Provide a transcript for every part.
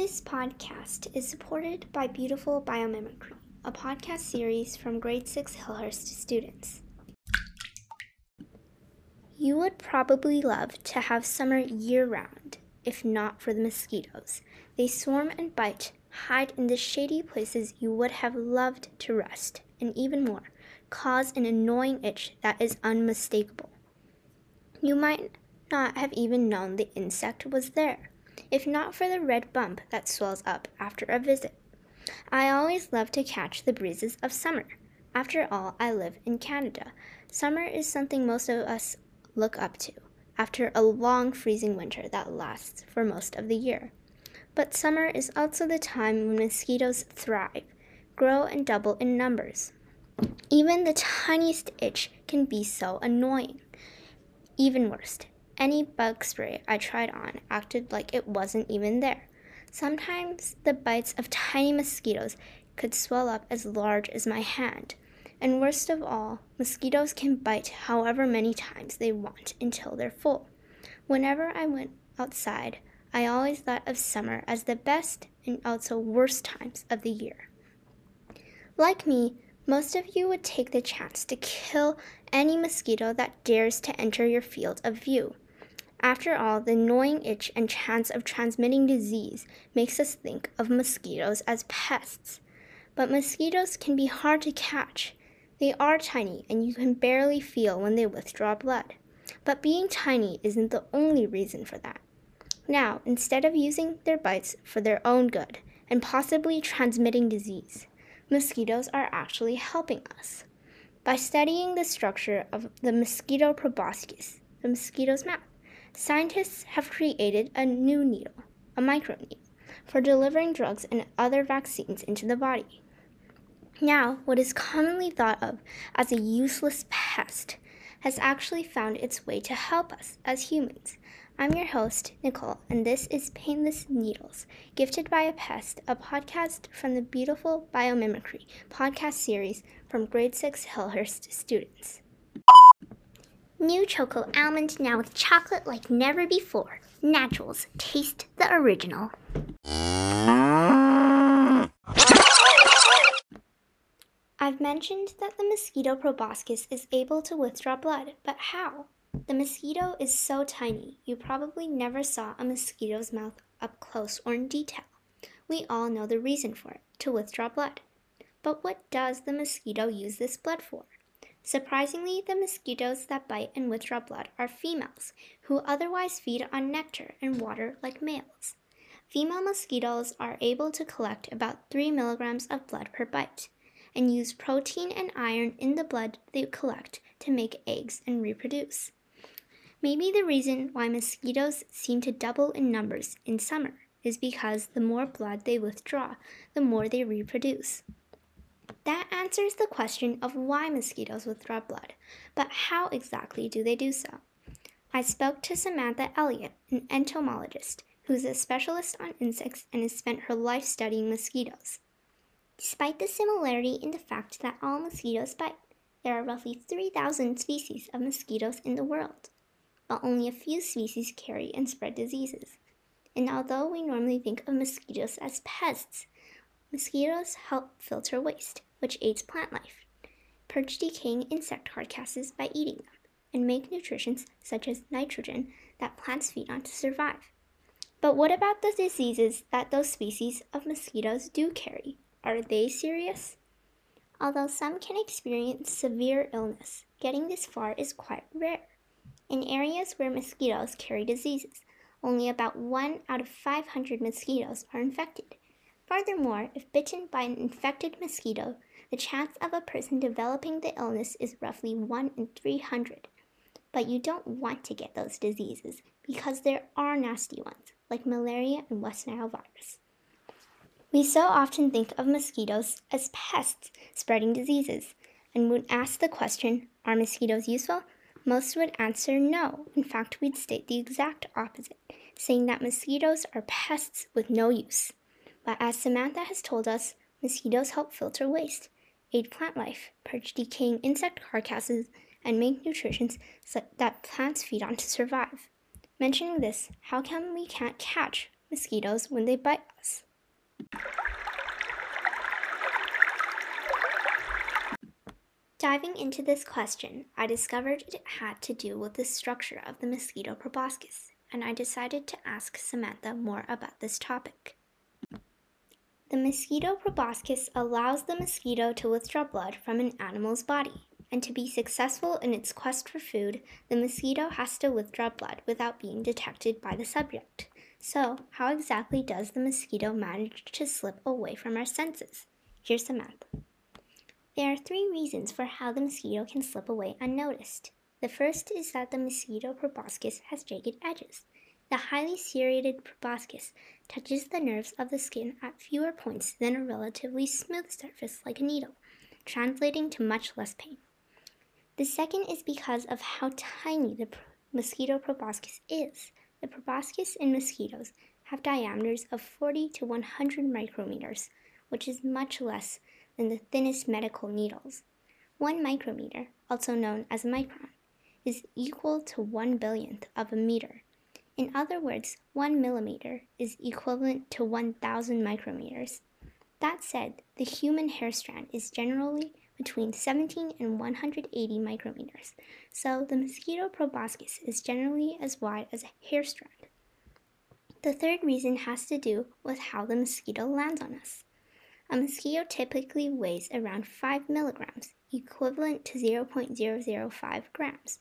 This podcast is supported by Beautiful Biomimicry, a podcast series from grade 6 Hillhurst students. You would probably love to have summer year round, if not for the mosquitoes. They swarm and bite, hide in the shady places you would have loved to rest, and even more, cause an annoying itch that is unmistakable. You might not have even known the insect was there, if not for the red bump that swells up after a visit. I always love to catch the breezes of summer. After all, I live in Canada. Summer is something most of us look up to after a long freezing winter that lasts for most of the year. But summer is also the time when mosquitoes thrive, grow, and double in numbers. Even the tiniest itch can be so annoying. Even worse, any bug spray I tried on acted like it wasn't even there. Sometimes the bites of tiny mosquitoes could swell up as large as my hand. And worst of all, mosquitoes can bite however many times they want until they're full. Whenever I went outside, I always thought of summer as the best and also worst times of the year. Like me, most of you would take the chance to kill any mosquito that dares to enter your field of view. After all, the annoying itch and chance of transmitting disease makes us think of mosquitoes as pests. But mosquitoes can be hard to catch. They are tiny and you can barely feel when they withdraw blood. But being tiny isn't the only reason for that. Now, instead of using their bites for their own good and possibly transmitting disease, mosquitoes are actually helping us. By studying the structure of the mosquito proboscis, the mosquito's mouth, scientists have created a new needle, a microneedle, for delivering drugs and other vaccines into the body. Now, what is commonly thought of as a useless pest has actually found its way to help us as humans I'm your host, Nicole, and this is Painless Needles, Gifted by a Pest, a podcast from the Beautiful Biomimicry podcast series from grade 6 Hillhurst students. New Choco Almond now with chocolate like never before. Naturals, taste the original. I've mentioned that the mosquito proboscis is able to withdraw blood, but how? The mosquito is so tiny, you probably never saw a mosquito's mouth up close or in detail. We all know the reason for it to withdraw blood. But what does the mosquito use this blood for? Surprisingly, the mosquitoes that bite and withdraw blood are females, who otherwise feed on nectar and water like males. Female mosquitoes are able to collect about 3 milligrams of blood per bite and use protein and iron in the blood they collect to make eggs and reproduce. Maybe the reason why mosquitoes seem to double in numbers in summer is because the more blood they withdraw, the more they reproduce. That answers the question of why mosquitoes withdraw blood, but how exactly do they do so? I spoke to Samantha Elliott, an entomologist who's a specialist on insects and has spent her life studying mosquitoes. Despite the similarity in the fact that all mosquitoes bite, there are roughly 3,000 species of mosquitoes in the world but only a few species carry and spread diseases. And although we normally think of mosquitoes as pests, mosquitoes help filter waste, which aids plant life, purge decaying insect carcasses by eating them, and make nutrients such as nitrogen that plants feed on to survive. But what about the diseases that those species of mosquitoes do carry? Are they serious? Although some can experience severe illness, getting this far is quite rare. In areas where mosquitoes carry diseases, only about 1 out of 500 mosquitoes are infected. Furthermore, if bitten by an infected mosquito, the chance of a person developing the illness is roughly 1 in 300. But you don't want to get those diseases because there are nasty ones, like malaria and West Nile virus. We so often think of mosquitoes as pests spreading diseases, and when asked the question, are mosquitoes useful? Most would answer no. In fact, we'd state the exact opposite, saying that mosquitoes are pests with no use. But as Samantha has told us, mosquitoes help filter waste, aid plant life, purge decaying insect carcasses, and make nutrients that plants feed on to survive. Mentioning this, how come we can't catch mosquitoes when they bite us? Diving into this question, I discovered it had to do with the structure of the mosquito proboscis, and I decided to ask Samantha more about this topic. The mosquito proboscis allows the mosquito to withdraw blood from an animal's body, and to be successful in its quest for food, the mosquito has to withdraw blood without being detected by the subject. So, how exactly does the mosquito manage to slip away from our senses? Here's the map. There are three reasons for how the mosquito can slip away unnoticed. The first is that the mosquito proboscis has jagged edges. The highly serrated proboscis touches the nerves of the skin at fewer points than a relatively smooth surface like a needle, translating to much less pain. The second is because of how tiny the mosquito proboscis is. The proboscis in mosquitoes have diameters of 40 to 100 micrometers, which is much less than the thinnest medical needles. One micrometer, also known as a micron, is equal to one billionth of a meter. In other words, one millimeter is equivalent to 1,000 micrometers. That said, the human hair strand is generally between 17 and 180 micrometers, so the mosquito proboscis is generally as wide as a hair strand. The third reason has to do with how the mosquito lands on us. A mosquito typically weighs around 5 milligrams, equivalent to 0.005 grams.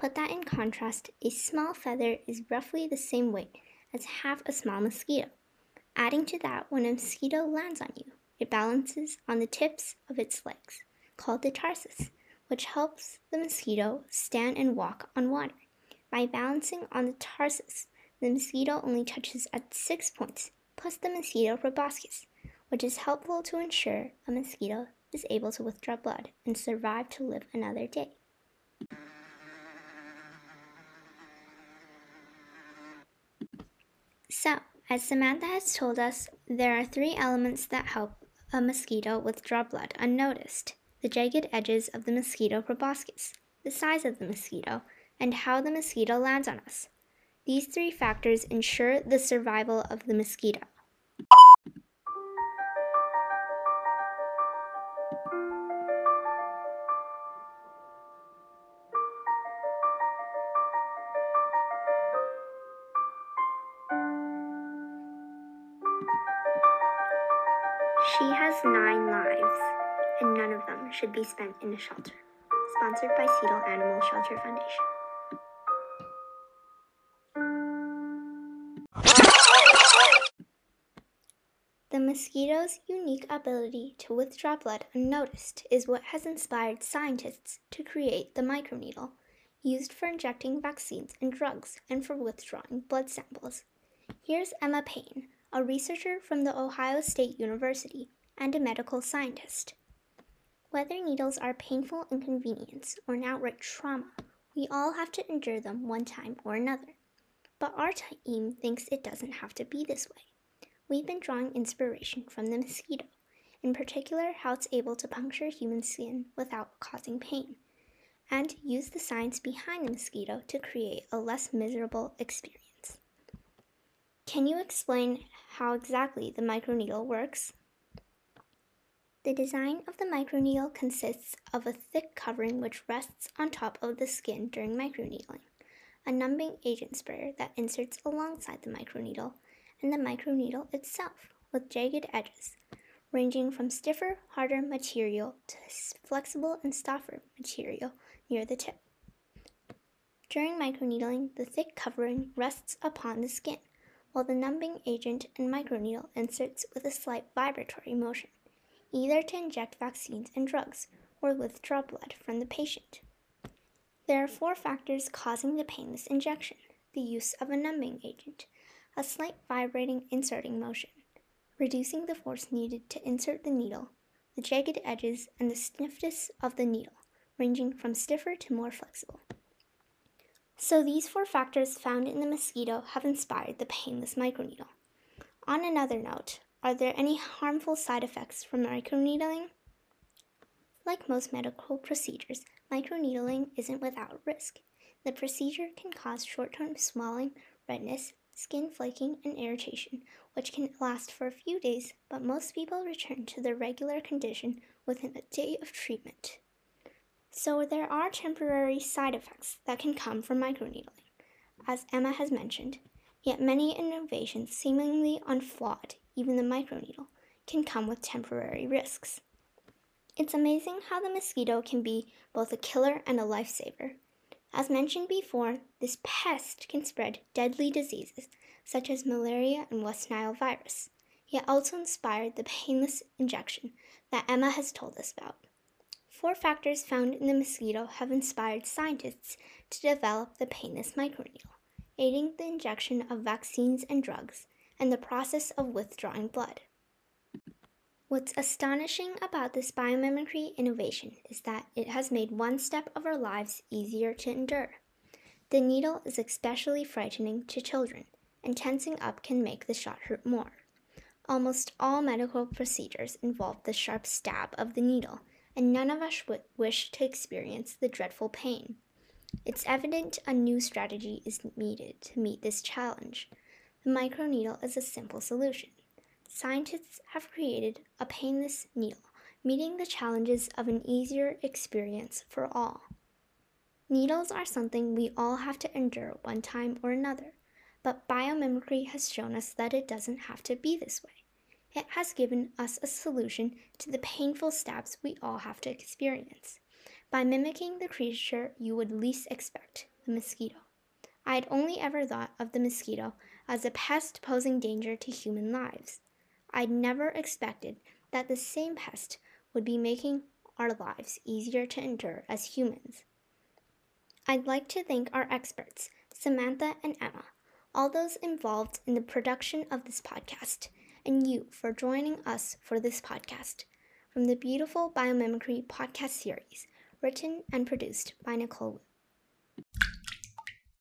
Put that in contrast, a small feather is roughly the same weight as half a small mosquito. Adding to that, when a mosquito lands on you, it balances on the tips of its legs, called the tarsus, which helps the mosquito stand and walk on water. By balancing on the tarsus, the mosquito only touches at six points, plus the mosquito proboscis, which is helpful to ensure a mosquito is able to withdraw blood and survive to live another day. So, as Samantha has told us, there are three elements that help a mosquito withdraw blood unnoticed the jagged edges of the mosquito proboscis, the size of the mosquito, and how the mosquito lands on us. These three factors ensure the survival of the mosquito. Has nine lives, and none of them should be spent in a shelter. Sponsored by Seattle Animal Shelter Foundation. The mosquito's unique ability to withdraw blood unnoticed is what has inspired scientists to create the microneedle, used for injecting vaccines and drugs and for withdrawing blood samples. Here's Emma Payne, a researcher from the Ohio State University and a medical scientist. Whether needles are painful inconvenience or an outright trauma, we all have to endure them one time or another. But our team thinks it doesn't have to be this way. We've been drawing inspiration from the mosquito, in particular, how it's able to puncture human skin without causing pain, and use the science behind the mosquito to create a less miserable experience. Can you explain how exactly the microneedle works? The design of the microneedle consists of a thick covering which rests on top of the skin during microneedling, a numbing agent sprayer that inserts alongside the microneedle, and the microneedle itself with jagged edges, ranging from stiffer, harder material to flexible and softer material near the tip. During microneedling, the thick covering rests upon the skin, while the numbing agent and microneedle inserts with a slight vibratory motion, either to inject vaccines and drugs or withdraw blood from the patient. There are four factors causing the painless injection the use of a numbing agent, a slight vibrating inserting motion, reducing the force needed to insert the needle, the jagged edges, and the stiffness of the needle, ranging from stiffer to more flexible. So, these four factors found in the mosquito have inspired the painless microneedle. On another note, are there any harmful side effects from microneedling? Like most medical procedures, microneedling isn't without risk. The procedure can cause short term swelling, redness, skin flaking, and irritation, which can last for a few days, but most people return to their regular condition within a day of treatment. So, there are temporary side effects that can come from microneedling, as Emma has mentioned, yet many innovations seemingly unflawed, even the microneedle, can come with temporary risks. It's amazing how the mosquito can be both a killer and a lifesaver. As mentioned before, this pest can spread deadly diseases such as malaria and West Nile virus, yet also inspired the painless injection that Emma has told us about. Four factors found in the mosquito have inspired scientists to develop the painless microneedle, aiding the injection of vaccines and drugs and the process of withdrawing blood. What's astonishing about this biomimicry innovation is that it has made one step of our lives easier to endure. The needle is especially frightening to children, and tensing up can make the shot hurt more. Almost all medical procedures involve the sharp stab of the needle, and none of us w- wish to experience the dreadful pain. It's evident a new strategy is needed to meet this challenge. The microneedle is a simple solution scientists have created a painless needle, meeting the challenges of an easier experience for all. Needles are something we all have to endure one time or another, but biomimicry has shown us that it doesn't have to be this way. It has given us a solution to the painful stabs we all have to experience by mimicking the creature you would least expect, the mosquito. I had only ever thought of the mosquito as a pest posing danger to human lives. I'd never expected that the same pest would be making our lives easier to endure as humans. I'd like to thank our experts, Samantha and Emma, all those involved in the production of this podcast, and you for joining us for this podcast from the beautiful Biomimicry podcast series, written and produced by Nicole.